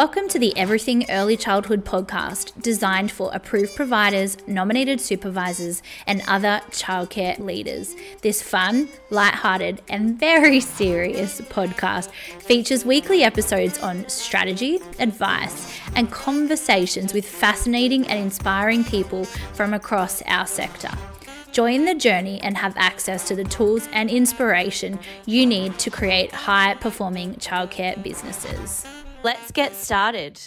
Welcome to the Everything Early Childhood podcast, designed for approved providers, nominated supervisors, and other childcare leaders. This fun, light-hearted, and very serious podcast features weekly episodes on strategy, advice, and conversations with fascinating and inspiring people from across our sector. Join the journey and have access to the tools and inspiration you need to create high performing childcare businesses. Let's get started.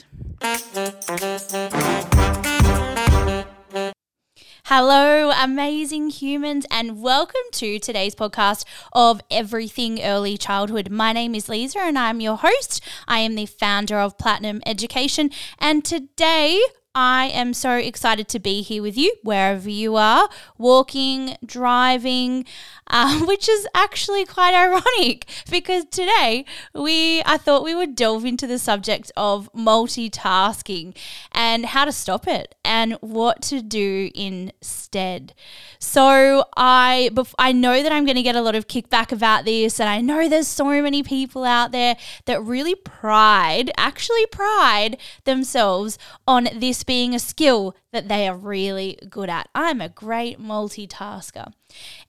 Hello, amazing humans, and welcome to today's podcast of Everything Early Childhood. My name is Lisa, and I'm your host. I am the founder of Platinum Education, and today I am so excited to be here with you wherever you are, walking, driving, uh, which is actually quite ironic because today we I thought we would delve into the subject of multitasking and how to stop it and what to do instead. So I I know that I'm going to get a lot of kickback about this, and I know there's so many people out there that really pride, actually pride themselves on this being a skill that they are really good at. I'm a great multitasker.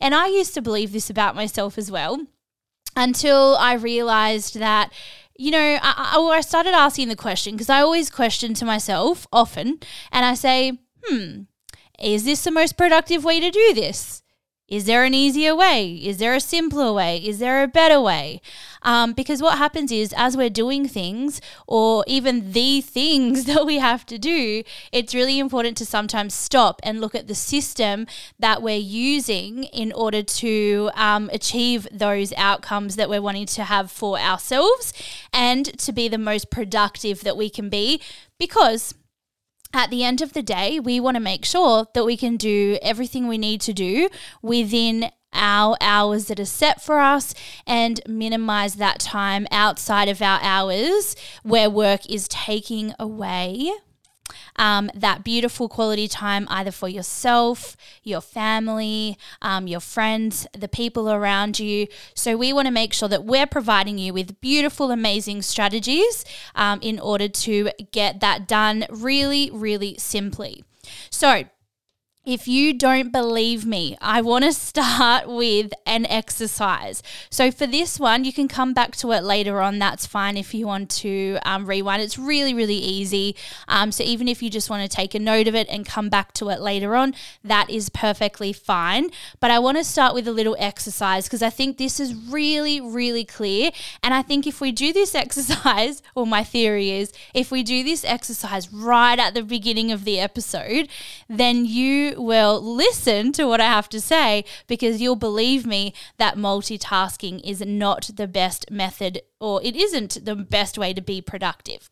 And I used to believe this about myself as well until I realized that you know, I, I, started asking the question because I always question to myself often, and I say, hmm, is this the most productive way to do this? Is there an easier way? Is there a simpler way? Is there a better way? Um, because what happens is, as we're doing things, or even the things that we have to do, it's really important to sometimes stop and look at the system that we're using in order to um, achieve those outcomes that we're wanting to have for ourselves and to be the most productive that we can be. Because at the end of the day, we want to make sure that we can do everything we need to do within our hours that are set for us and minimize that time outside of our hours where work is taking away um, that beautiful quality time either for yourself, your family, um, your friends, the people around you. So, we want to make sure that we're providing you with beautiful, amazing strategies um, in order to get that done really, really simply. So, if you don't believe me, I want to start with an exercise. So, for this one, you can come back to it later on. That's fine if you want to um, rewind. It's really, really easy. Um, so, even if you just want to take a note of it and come back to it later on, that is perfectly fine. But I want to start with a little exercise because I think this is really, really clear. And I think if we do this exercise, or my theory is, if we do this exercise right at the beginning of the episode, then you will listen to what I have to say because you'll believe me that multitasking is not the best method or it isn't the best way to be productive.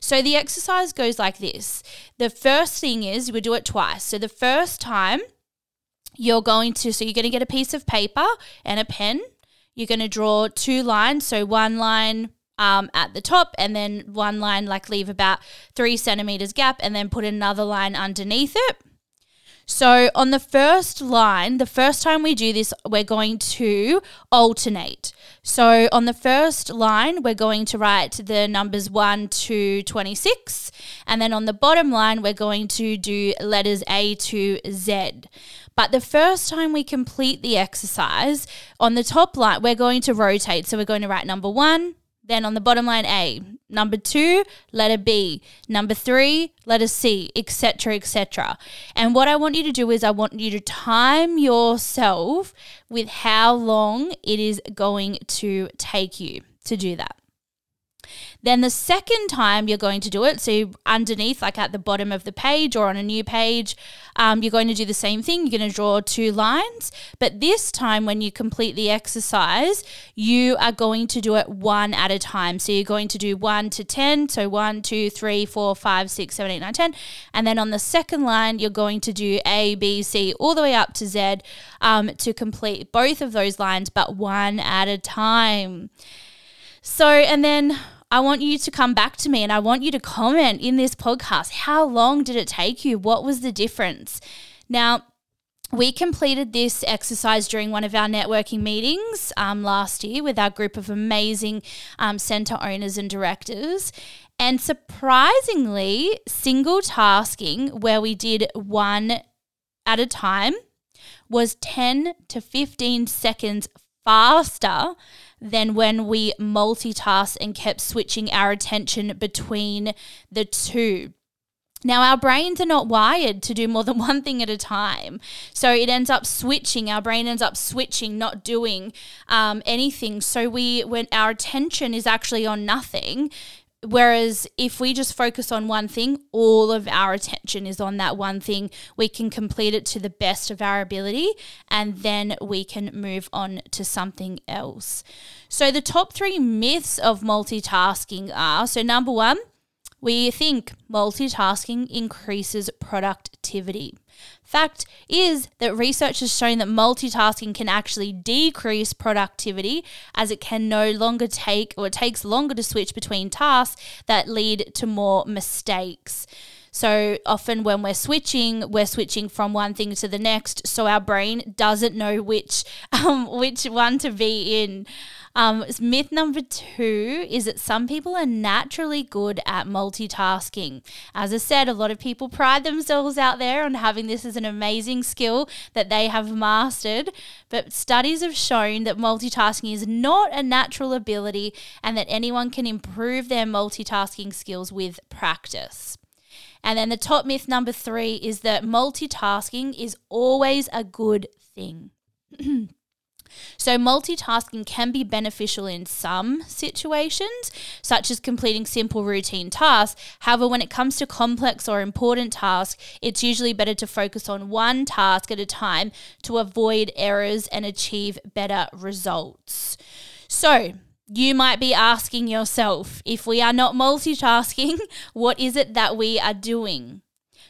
So the exercise goes like this. The first thing is we do it twice. So the first time you're going to so you're going to get a piece of paper and a pen. You're going to draw two lines, so one line um, at the top and then one line like leave about three centimeters gap and then put another line underneath it so on the first line, the first time we do this, we're going to alternate. So on the first line, we're going to write the numbers 1 to 26. And then on the bottom line, we're going to do letters A to Z. But the first time we complete the exercise, on the top line, we're going to rotate. So we're going to write number 1, then on the bottom line, A. Number two, letter B. Number three, letter C, etc., etc. And what I want you to do is I want you to time yourself with how long it is going to take you to do that. Then the second time you're going to do it, so underneath, like at the bottom of the page or on a new page, um, you're going to do the same thing. You're going to draw two lines. But this time, when you complete the exercise, you are going to do it one at a time. So you're going to do one to 10. So one, two, three, four, five, six, seven, eight, nine, 10. And then on the second line, you're going to do A, B, C, all the way up to Z um, to complete both of those lines, but one at a time. So, and then I want you to come back to me and I want you to comment in this podcast. How long did it take you? What was the difference? Now, we completed this exercise during one of our networking meetings um, last year with our group of amazing um, center owners and directors. And surprisingly, single tasking, where we did one at a time, was 10 to 15 seconds faster than when we multitasked and kept switching our attention between the two. Now, our brains are not wired to do more than one thing at a time. So it ends up switching. Our brain ends up switching, not doing um, anything. So we, when our attention is actually on nothing, Whereas if we just focus on one thing, all of our attention is on that one thing. We can complete it to the best of our ability and then we can move on to something else. So, the top three myths of multitasking are so, number one, we think multitasking increases productivity. Fact is that research has shown that multitasking can actually decrease productivity as it can no longer take or it takes longer to switch between tasks that lead to more mistakes. So often when we're switching, we're switching from one thing to the next, so our brain doesn't know which um, which one to be in. Um, myth number two is that some people are naturally good at multitasking. As I said, a lot of people pride themselves out there on having this as an amazing skill that they have mastered. But studies have shown that multitasking is not a natural ability and that anyone can improve their multitasking skills with practice. And then the top myth number three is that multitasking is always a good thing. So, multitasking can be beneficial in some situations, such as completing simple routine tasks. However, when it comes to complex or important tasks, it's usually better to focus on one task at a time to avoid errors and achieve better results. So, you might be asking yourself if we are not multitasking, what is it that we are doing?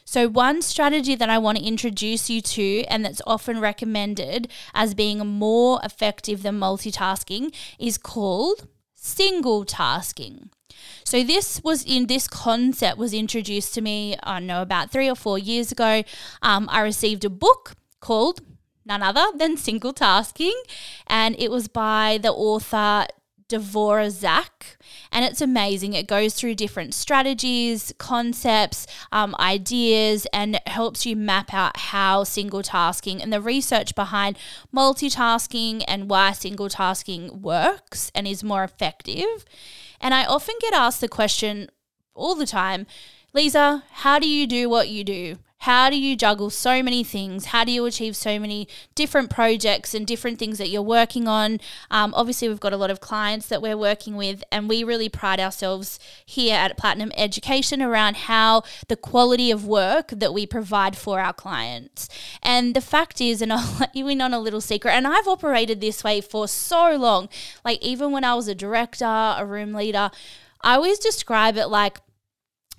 So, one strategy that I want to introduce you to, and that's often recommended as being more effective than multitasking, is called single tasking. So this was in this concept was introduced to me, I don't know about three or four years ago. Um, I received a book called none other than Single Tasking, and it was by the author Devora Zack, and it's amazing. It goes through different strategies, concepts, um, ideas, and helps you map out how single tasking and the research behind multitasking and why single tasking works and is more effective. And I often get asked the question all the time Lisa, how do you do what you do? How do you juggle so many things? How do you achieve so many different projects and different things that you're working on? Um, obviously, we've got a lot of clients that we're working with, and we really pride ourselves here at Platinum Education around how the quality of work that we provide for our clients. And the fact is, and I'll let you in on a little secret, and I've operated this way for so long, like even when I was a director, a room leader, I always describe it like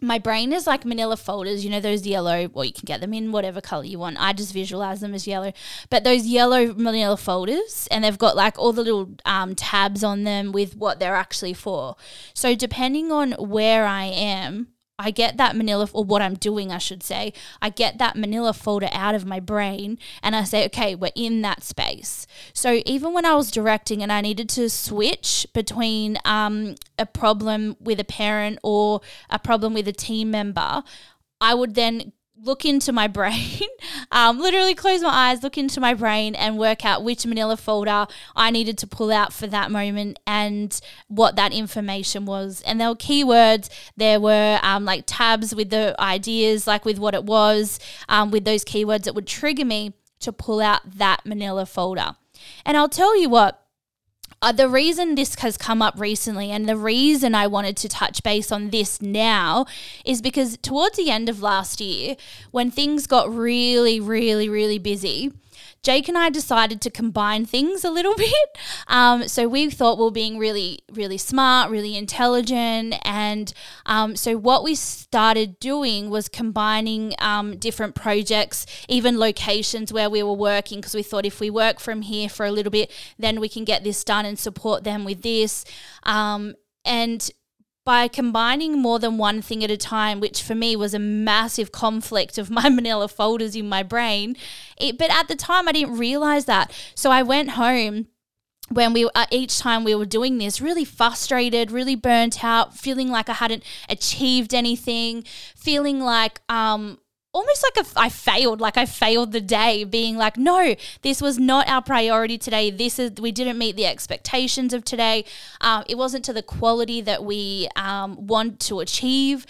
my brain is like manila folders, you know, those yellow, well, you can get them in whatever color you want. I just visualize them as yellow. But those yellow manila folders, and they've got like all the little um, tabs on them with what they're actually for. So, depending on where I am, I get that manila, or what I'm doing, I should say, I get that manila folder out of my brain and I say, okay, we're in that space. So even when I was directing and I needed to switch between um, a problem with a parent or a problem with a team member, I would then look into my brain, um, literally close my eyes, look into my brain, and work out which manila folder I needed to pull out for that moment and what that information was. And there were keywords, there were um, like tabs with the ideas, like with what it was, um, with those keywords that would trigger me to pull out that manila folder. And I'll tell you what, uh, the reason this has come up recently and the reason I wanted to touch base on this now is because towards the end of last year, when things got really, really, really busy, Jake and I decided to combine things a little bit. Um, so we thought we are being really, really smart, really intelligent. And um, so what we started doing was combining um, different projects, even locations where we were working, because we thought if we work from here for a little bit, then we can get this done and support them with this. Um, and by combining more than one thing at a time, which for me was a massive conflict of my manila folders in my brain. It, but at the time, I didn't realize that. So I went home when we uh, each time we were doing this really frustrated really burnt out feeling like i hadn't achieved anything feeling like um almost like a, I failed, like I failed the day, being like, no, this was not our priority today. This is we didn't meet the expectations of today. Um, it wasn't to the quality that we um, want to achieve,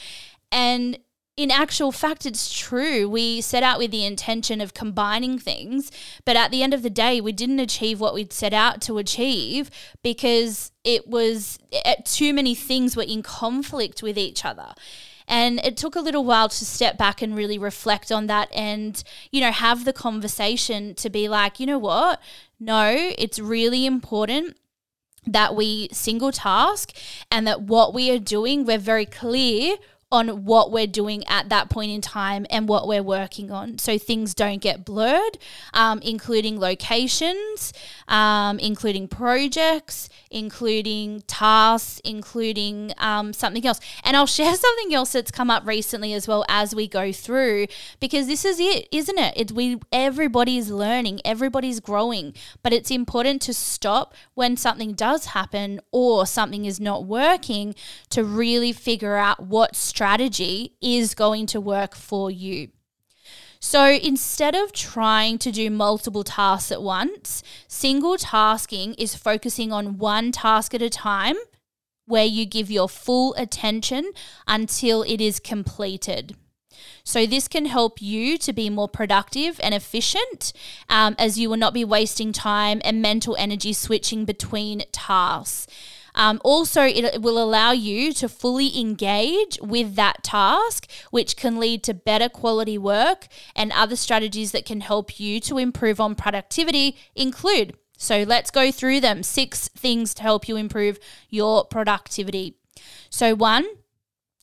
and in actual fact, it's true. We set out with the intention of combining things, but at the end of the day, we didn't achieve what we'd set out to achieve because it was eh, too many things were in conflict with each other. And it took a little while to step back and really reflect on that and, you know, have the conversation to be like, you know what? No, it's really important that we single task and that what we are doing, we're very clear on what we're doing at that point in time and what we're working on so things don't get blurred, um, including locations, um, including projects, including tasks, including um, something else. And I'll share something else that's come up recently as well as we go through because this is it, isn't it? It's we everybody's learning, everybody's growing, but it's important to stop when something does happen or something is not working to really figure out what strategy is going to work for you. So instead of trying to do multiple tasks at once, single tasking is focusing on one task at a time where you give your full attention until it is completed. So, this can help you to be more productive and efficient um, as you will not be wasting time and mental energy switching between tasks. Um, also, it will allow you to fully engage with that task, which can lead to better quality work and other strategies that can help you to improve on productivity include. So, let's go through them. Six things to help you improve your productivity. So, one,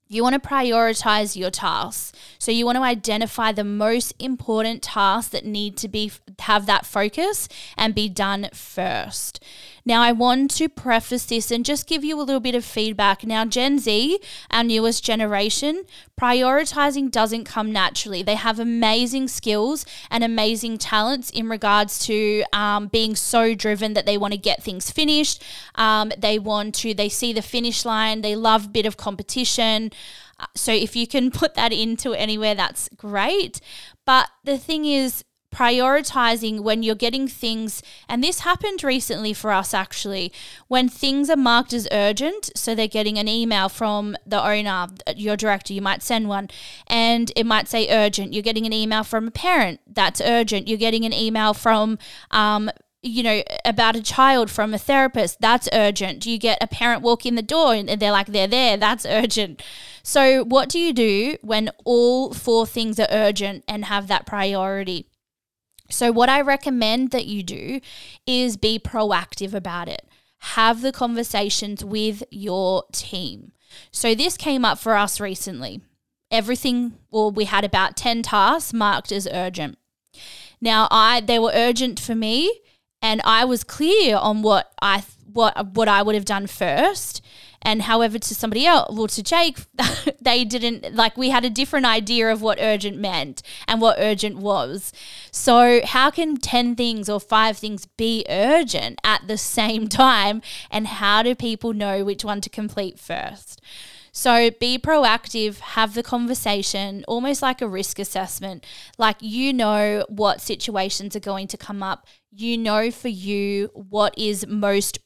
you want to prioritize your tasks. So you want to identify the most important tasks that need to be have that focus and be done first. Now, I want to preface this and just give you a little bit of feedback. Now, Gen Z, our newest generation, prioritizing doesn't come naturally. They have amazing skills and amazing talents in regards to um, being so driven that they want to get things finished. Um, they want to, they see the finish line, they love a bit of competition. Uh, so if you can put that into anywhere, that's great. But the thing is, prioritizing when you're getting things, and this happened recently for us actually, when things are marked as urgent. So they're getting an email from the owner, your director, you might send one, and it might say urgent. You're getting an email from a parent, that's urgent. You're getting an email from, um, you know, about a child from a therapist, that's urgent. You get a parent walk in the door and they're like, they're there, that's urgent. So, what do you do when all four things are urgent and have that priority? So, what I recommend that you do is be proactive about it. Have the conversations with your team. So, this came up for us recently. Everything, well, we had about 10 tasks marked as urgent. Now, I they were urgent for me, and I was clear on what I what what I would have done first. And however, to somebody else, well, to Jake, they didn't like, we had a different idea of what urgent meant and what urgent was. So, how can 10 things or five things be urgent at the same time? And how do people know which one to complete first? So be proactive, have the conversation, almost like a risk assessment. Like you know what situations are going to come up. You know for you what is most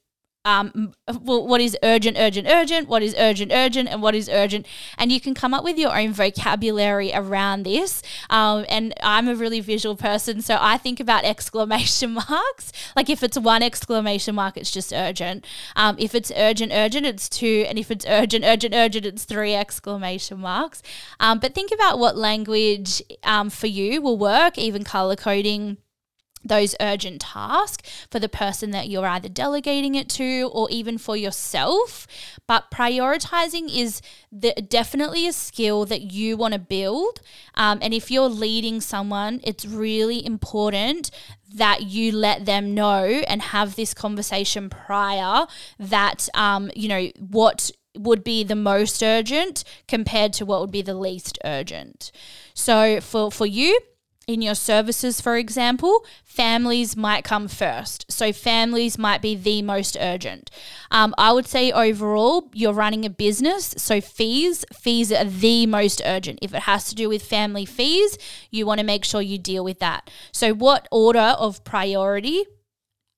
um, what is urgent, urgent, urgent, what is urgent, urgent, and what is urgent. And you can come up with your own vocabulary around this. Um, and I'm a really visual person, so I think about exclamation marks. Like if it's one exclamation mark, it's just urgent. Um, if it's urgent, urgent, it's two. And if it's urgent, urgent, urgent, it's three exclamation marks. Um, but think about what language um, for you will work, even color coding those urgent tasks for the person that you're either delegating it to or even for yourself. But prioritizing is the, definitely a skill that you want to build. Um, and if you're leading someone, it's really important that you let them know and have this conversation prior that, um, you know, what would be the most urgent compared to what would be the least urgent. So for, for you, in your services, for example, families might come first. So, families might be the most urgent. Um, I would say overall, you're running a business. So, fees, fees are the most urgent. If it has to do with family fees, you want to make sure you deal with that. So, what order of priority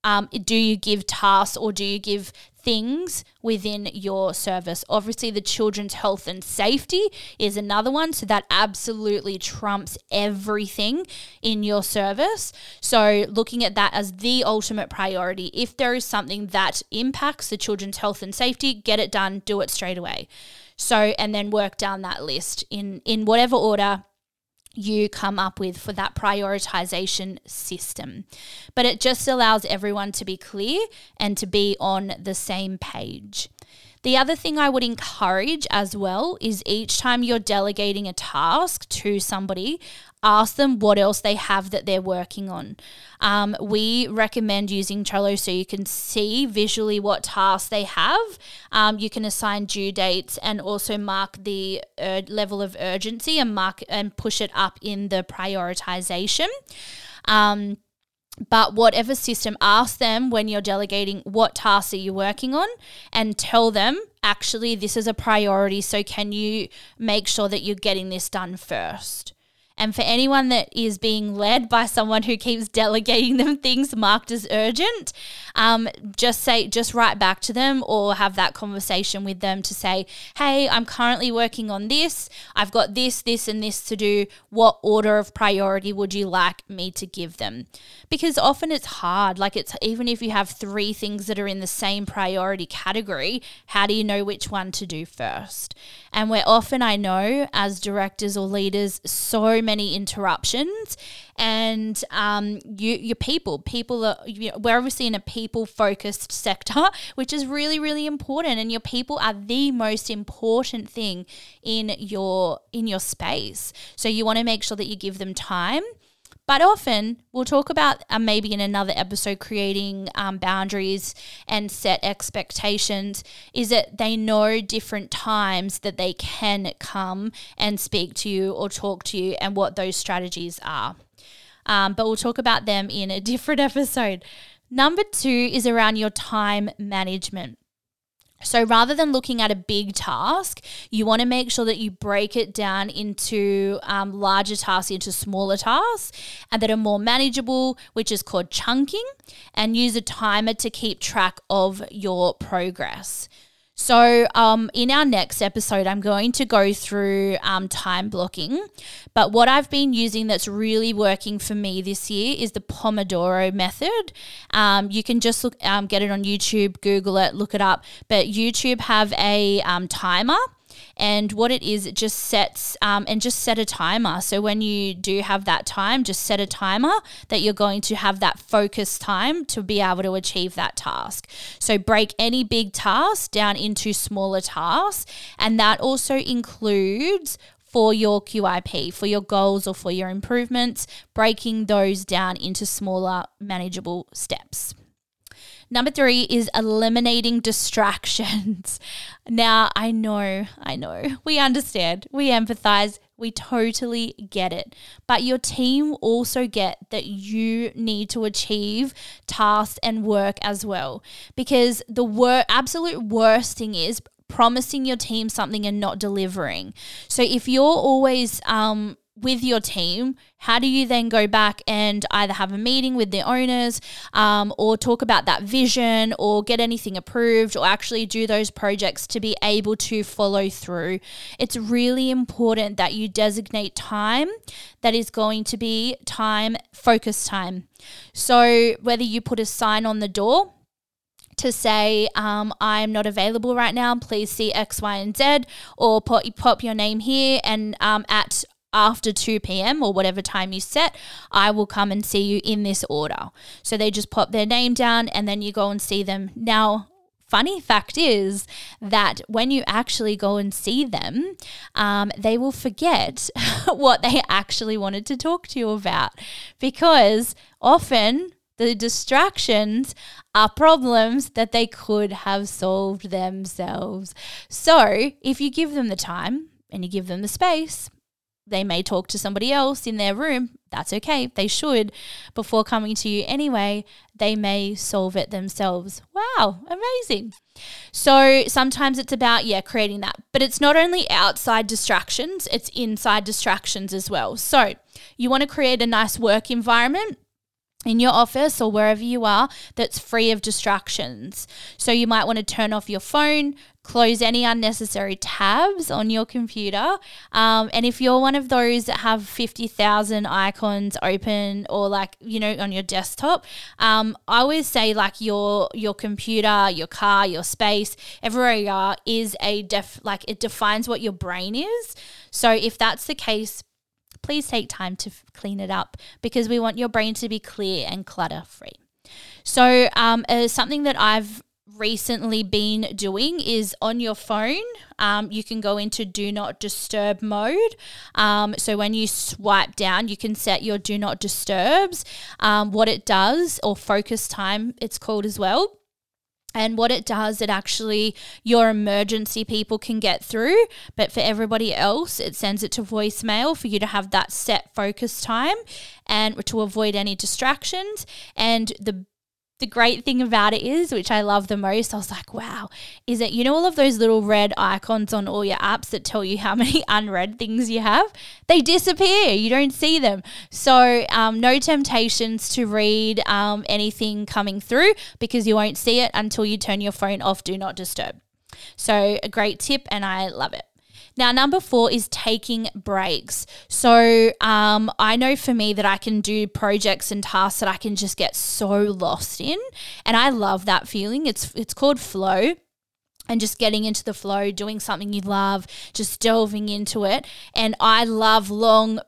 um, do you give tasks or do you give things within your service. Obviously, the children's health and safety is another one. So that absolutely trumps everything in your service. So, looking at that as the ultimate priority. If there is something that impacts the children's health and safety, get it done, do it straight away. So, and then work down that list in, in whatever order you come up with for that prioritization system. But it just allows everyone to be clear and to be on the same page. The other thing I would encourage as well is each time you're delegating a task to somebody, ask them what else they have that they're working on. Um, we recommend using Trello so you can see visually what tasks they have. Um, you can assign due dates and also mark the ur- level of urgency and mark and push it up in the prioritization. Um, but whatever system, ask them when you're delegating what tasks are you working on and tell them actually this is a priority. So, can you make sure that you're getting this done first? And for anyone that is being led by someone who keeps delegating them things marked as urgent, um, just say, just write back to them or have that conversation with them to say, hey, I'm currently working on this. I've got this, this, and this to do. What order of priority would you like me to give them? Because often it's hard. Like it's even if you have three things that are in the same priority category, how do you know which one to do first? And where often I know as directors or leaders, so many interruptions and um, you, your people. People are, you know, we're obviously in a people focused sector, which is really, really important. And your people are the most important thing in your in your space. So you want to make sure that you give them time but often we'll talk about uh, maybe in another episode creating um, boundaries and set expectations is that they know different times that they can come and speak to you or talk to you and what those strategies are. Um, but we'll talk about them in a different episode. Number two is around your time management. So rather than looking at a big task, you want to make sure that you break it down into um, larger tasks, into smaller tasks, and that are more manageable, which is called chunking, and use a timer to keep track of your progress. So, um, in our next episode, I'm going to go through um, time blocking. But what I've been using that's really working for me this year is the Pomodoro method. Um, you can just look, um, get it on YouTube, Google it, look it up. But YouTube have a um, timer and what it is, it just sets um, and just set a timer. So when you do have that time, just set a timer that you're going to have that focus time to be able to achieve that task. So break any big task down into smaller tasks. And that also includes for your QIP, for your goals or for your improvements, breaking those down into smaller, manageable steps. Number three is eliminating distractions. now, I know, I know, we understand, we empathize, we totally get it. But your team also get that you need to achieve tasks and work as well. Because the wor- absolute worst thing is promising your team something and not delivering. So if you're always um, with your team, how do you then go back and either have a meeting with the owners um, or talk about that vision or get anything approved or actually do those projects to be able to follow through? It's really important that you designate time that is going to be time, focus time. So whether you put a sign on the door, to say, um, I'm not available right now, please see X, Y, and Z, or pop, pop your name here and um, at after 2 p.m. or whatever time you set, I will come and see you in this order. So they just pop their name down and then you go and see them. Now, funny fact is that when you actually go and see them, um, they will forget what they actually wanted to talk to you about because often the distractions are problems that they could have solved themselves. So if you give them the time and you give them the space, they may talk to somebody else in their room. That's okay. They should. Before coming to you anyway, they may solve it themselves. Wow, amazing. So sometimes it's about, yeah, creating that. But it's not only outside distractions, it's inside distractions as well. So you want to create a nice work environment in your office or wherever you are that's free of distractions. So you might want to turn off your phone, close any unnecessary tabs on your computer. Um, and if you're one of those that have 50,000 icons open or like, you know, on your desktop, um, I always say like your, your computer, your car, your space, everywhere you are is a def, like it defines what your brain is. So if that's the case, please take time to f- clean it up because we want your brain to be clear and clutter free. So, um, uh, something that I've recently been doing is on your phone, um, you can go into do not disturb mode. Um, so when you swipe down, you can set your do not disturbs. Um, what it does, or focus time, it's called as well. And what it does, it actually, your emergency people can get through, but for everybody else, it sends it to voicemail for you to have that set focus time and to avoid any distractions. And the the great thing about it is, which I love the most, I was like, wow, is that you know all of those little red icons on all your apps that tell you how many unread things you have? They disappear. You don't see them. So, um, no temptations to read um, anything coming through because you won't see it until you turn your phone off, do not disturb. So, a great tip, and I love it. Now, number four is taking breaks. So, um, I know for me that I can do projects and tasks that I can just get so lost in, and I love that feeling. It's it's called flow and just getting into the flow, doing something you love, just delving into it. And I love long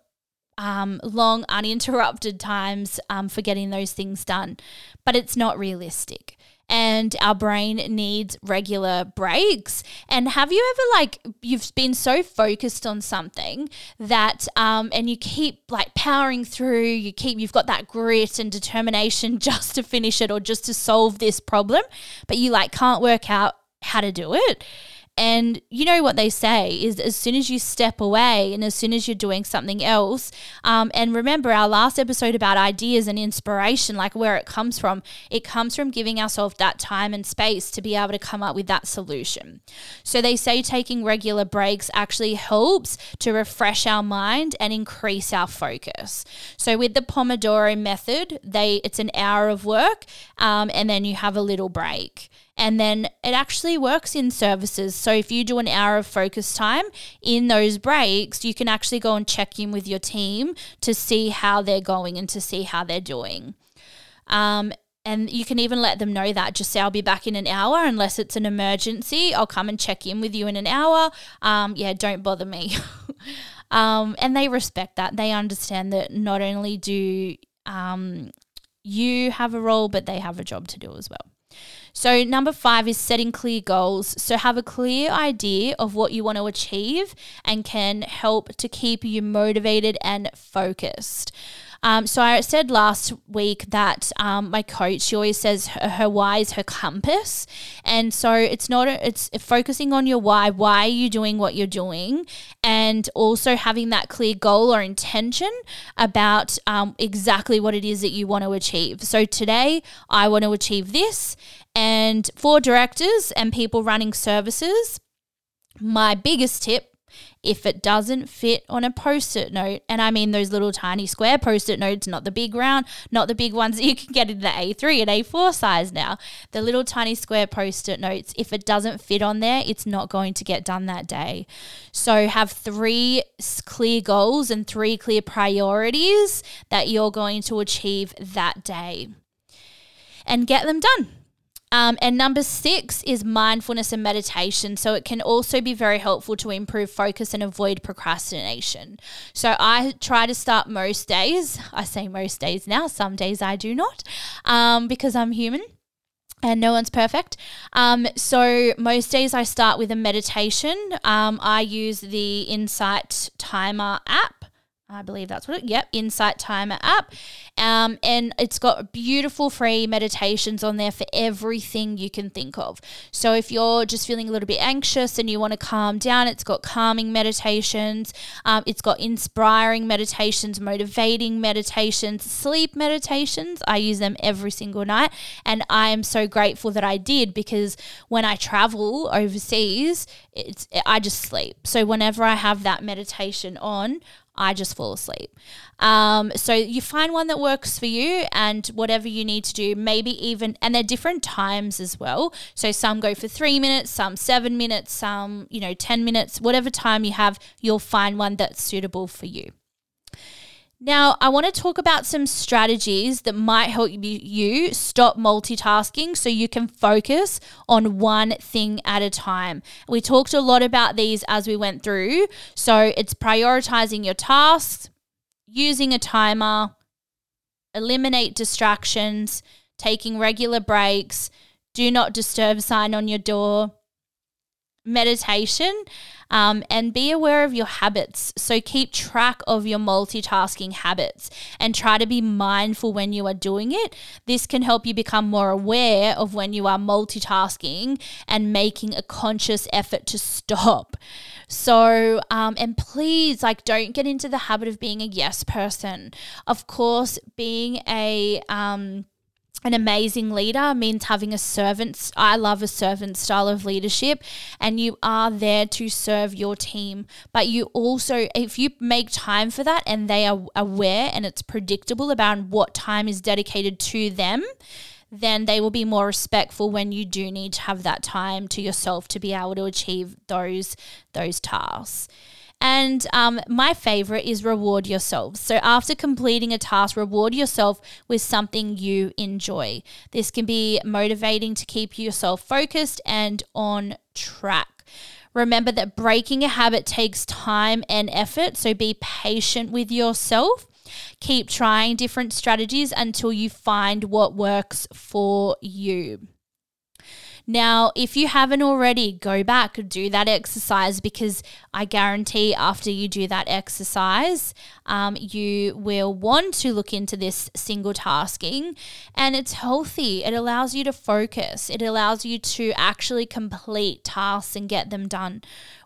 um, long uninterrupted times um, for getting those things done, but it's not realistic and our brain needs regular breaks. And have you ever like you've been so focused on something that um and you keep like powering through, you keep you've got that grit and determination just to finish it or just to solve this problem, but you like can't work out how to do it. And you know what they say is as soon as you step away and as soon as you're doing something else, um, and remember our last episode about ideas and inspiration, like where it comes from, it comes from giving ourselves that time and space to be able to come up with that solution. So they say taking regular breaks actually helps to refresh our mind and increase our focus. So with the Pomodoro method, they it's an hour of work, um, and then you have a little break. And then it actually works in services. So if you do an hour of focus time in those breaks, you can actually go and check in with your team to see how they're going and to see how they're doing. Um, and you can even let them know that. Just say, I'll be back in an hour unless it's an emergency. I'll come and check in with you in an hour. Um, yeah, don't bother me. um, and they respect that. They understand that not only do um, you have a role, but they have a job to do as well. So, number five is setting clear goals. So, have a clear idea of what you want to achieve and can help to keep you motivated and focused. Um, so I said last week that um, my coach she always says her, her, why is her compass, and so it's not a, it's focusing on your why. Why are you doing what you're doing, and also having that clear goal or intention about um, exactly what it is that you want to achieve. So today I want to achieve this, and for directors and people running services, my biggest tip if it doesn't fit on a post it note, and I mean those little tiny square post it notes, not the big round, not the big ones that you can get in the A3 and A4 size now, the little tiny square post it notes, if it doesn't fit on there, it's not going to get done that day. So have three clear goals and three clear priorities that you're going to achieve that day and get them done. Um, and number six is mindfulness and meditation. So it can also be very helpful to improve focus and avoid procrastination. So I try to start most days. I say most days now, some days I do not um, because I'm human and no one's perfect. Um, so most days I start with a meditation. Um, I use the Insight Timer app. I believe that's what it. Yep, Insight Timer app, um, and it's got beautiful free meditations on there for everything you can think of. So if you're just feeling a little bit anxious and you want to calm down, it's got calming meditations. Um, it's got inspiring meditations, motivating meditations, sleep meditations. I use them every single night, and I am so grateful that I did because when I travel overseas, it's I just sleep. So whenever I have that meditation on, I just fall asleep. Um, so you find one that works for you and whatever you need to do, maybe even, and they're different times as well. So some go for three minutes, some seven minutes, some, you know, 10 minutes, whatever time you have, you'll find one that's suitable for you. Now, I want to talk about some strategies that might help you stop multitasking so you can focus on one thing at a time. We talked a lot about these as we went through. So, it's prioritizing your tasks, using a timer, eliminate distractions, taking regular breaks, do not disturb sign on your door, meditation um, and be aware of your habits. So keep track of your multitasking habits and try to be mindful when you are doing it. This can help you become more aware of when you are multitasking and making a conscious effort to stop. So, um, and please, like, don't get into the habit of being a yes person. Of course, being a, um, an amazing leader means having a servant. I love a servant style of leadership, and you are there to serve your team. But you also, if you make time for that and they are aware and it's predictable about what time is dedicated to them, then they will be more respectful when you do need to have that time to yourself to be able to achieve those those tasks. And um, my favorite is reward yourself. So after completing a task, reward yourself with something you enjoy. This can be motivating to keep yourself focused and on track. Remember that breaking a habit takes time and effort, so be patient with yourself. Keep trying different strategies until you find what works for you. Now, if you haven't already, go back, do that exercise because I guarantee after you do that exercise, um, you will want to look into this single tasking and it's healthy. It allows you to focus, it allows you to actually complete tasks and get them done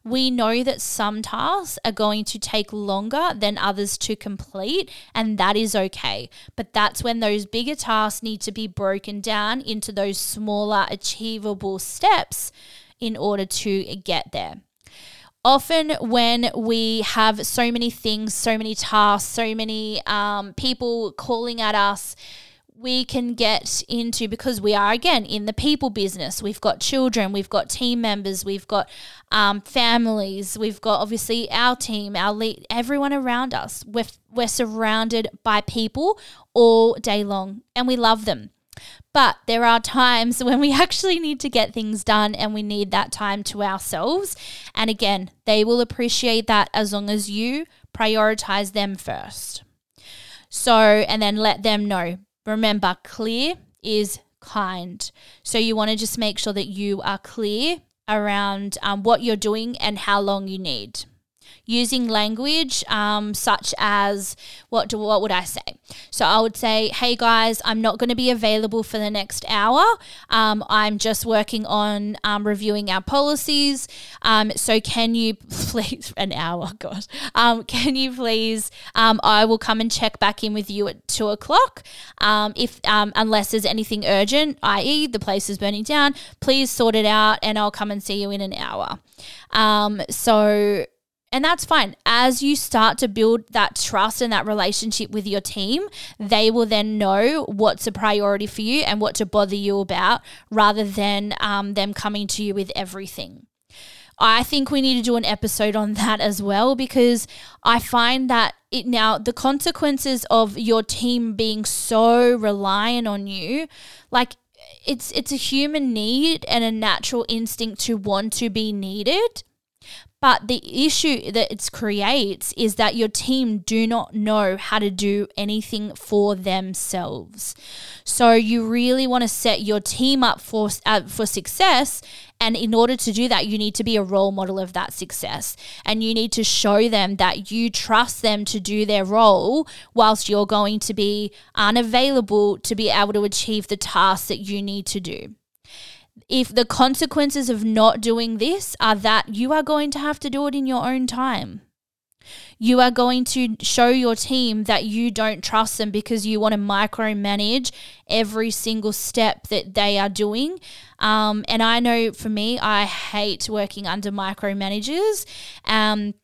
we know that some tasks are going to take longer than others to complete, and that is okay. But that's when those bigger tasks need to be broken down into those smaller, achievable steps in order to get there often when we have so many things, so many tasks, so many um, people calling at us we can get into because we are again in the people business. We've got children, we've got team members, we've got um, families, we've got obviously our team, our lead, everyone around us. We're we're surrounded by people all day long, and we love them. But there are times when we actually need to get things done and we need that time to ourselves. And again, they will appreciate that as long as you prioritize them first. So, and then let them know Remember, clear is kind. So you want to just make sure that you are clear around um, what you're doing and how long you need using language um, such as what do what would I say? So I would say, "Hey guys, I'm not going to be available for the next hour. Um, I'm just working on um, reviewing our policies. Um, so can you please an hour? God, um, can you please? Um, I will come and check back in with you at two o'clock. if unless there's anything urgent, i.e., the place is burning down, please sort it out, and I'll come and see you in an hour. so and that's fine. As you start to build that trust and that relationship with your team, they will then know what's a priority for you and what to bother you about rather than um, them coming to you with everything. I think we need to do an episode on that as well because I find that it now the consequences of your team being so reliant on you, like it's it's a human need and a natural instinct to want to be needed But the issue that it creates is that your team do not know how to do anything for themselves. So you really want to set your team up for uh, for success and in order to do that, you need to be a role model of that success. And you need to show them that you trust them to do their role whilst you're going to be unavailable to be able to achieve the tasks that you need to do if the consequences of not doing this are that you are going to have to do it in your own time. You are going to show your team that you don't trust them because you want to micromanage every single step that they are doing. Um, and I know for me, I hate working under micromanagers. Um,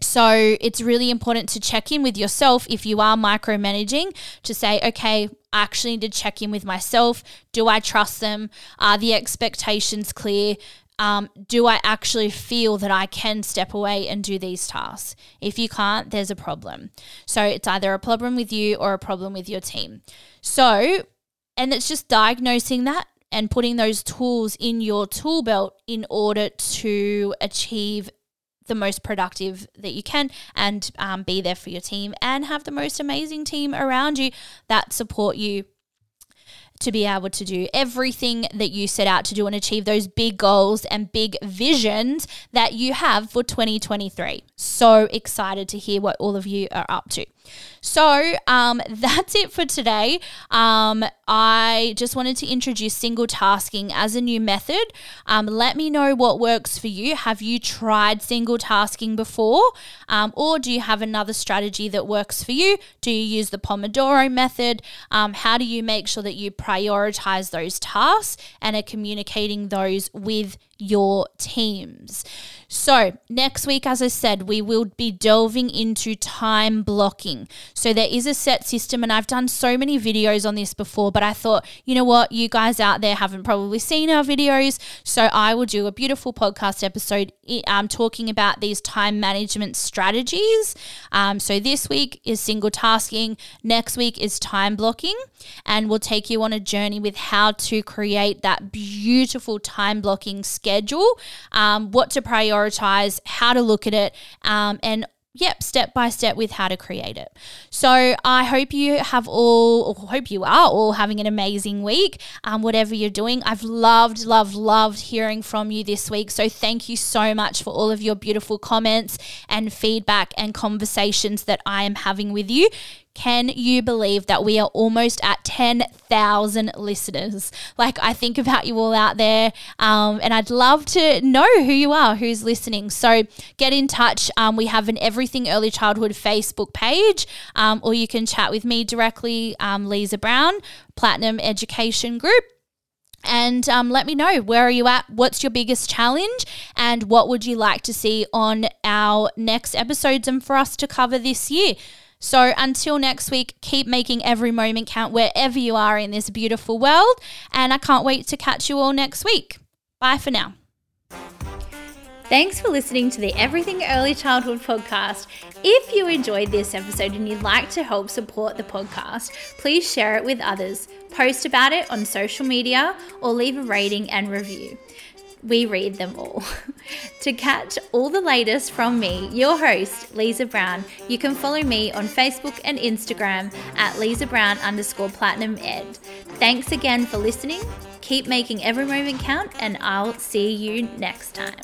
so it's really important to check in with yourself if you are micromanaging to say, okay, I actually need to check in with myself. Do I trust them? Are the expectations clear? Um, do I actually feel that I can step away and do these tasks? If you can't, there's a problem. So it's either a problem with you or a problem with your team. So, and it's just diagnosing that and putting those tools in your tool belt in order to achieve the most productive that you can and um, be there for your team and have the most amazing team around you that support you to be able to do everything that you set out to do and achieve those big goals and big visions that you have for 2023. So excited to hear what all of you are up to. So um, that's it for today. Um, I just wanted to introduce single tasking as a new method. Um, let me know what works for you. Have you tried single tasking before? Um, or do you have another strategy that works for you? Do you use the Pomodoro method? Um, how do you make sure that you prioritize those tasks and are communicating those with your teams. So, next week, as I said, we will be delving into time blocking. So, there is a set system, and I've done so many videos on this before, but I thought, you know what, you guys out there haven't probably seen our videos. So, I will do a beautiful podcast episode um, talking about these time management strategies. Um, so, this week is single tasking, next week is time blocking, and we'll take you on a journey with how to create that beautiful time blocking schedule um, what to prioritize, how to look at it, um, and yep, step by step with how to create it. So I hope you have all, or hope you are all having an amazing week, um, whatever you're doing. I've loved, loved, loved hearing from you this week. So thank you so much for all of your beautiful comments and feedback and conversations that I am having with you. Can you believe that we are almost at 10,000 listeners? Like, I think about you all out there, um, and I'd love to know who you are, who's listening. So, get in touch. Um, we have an Everything Early Childhood Facebook page, um, or you can chat with me directly, um, Lisa Brown, Platinum Education Group and um, let me know where are you at what's your biggest challenge and what would you like to see on our next episodes and for us to cover this year so until next week, keep making every moment count wherever you are in this beautiful world. And I can't wait to catch you all next week. Bye for now. Thanks for listening to the Everything Early Childhood podcast. If you enjoyed this episode and you'd like to help support the podcast, please share it with others, post about it on social media, or leave a rating and review we read them all. to catch all the latest from me, your host, Lisa Brown, you can follow me on Facebook and Instagram at Lisa Brown underscore platinum ed. Thanks again for listening. Keep making every moment count, and I'll see you next time.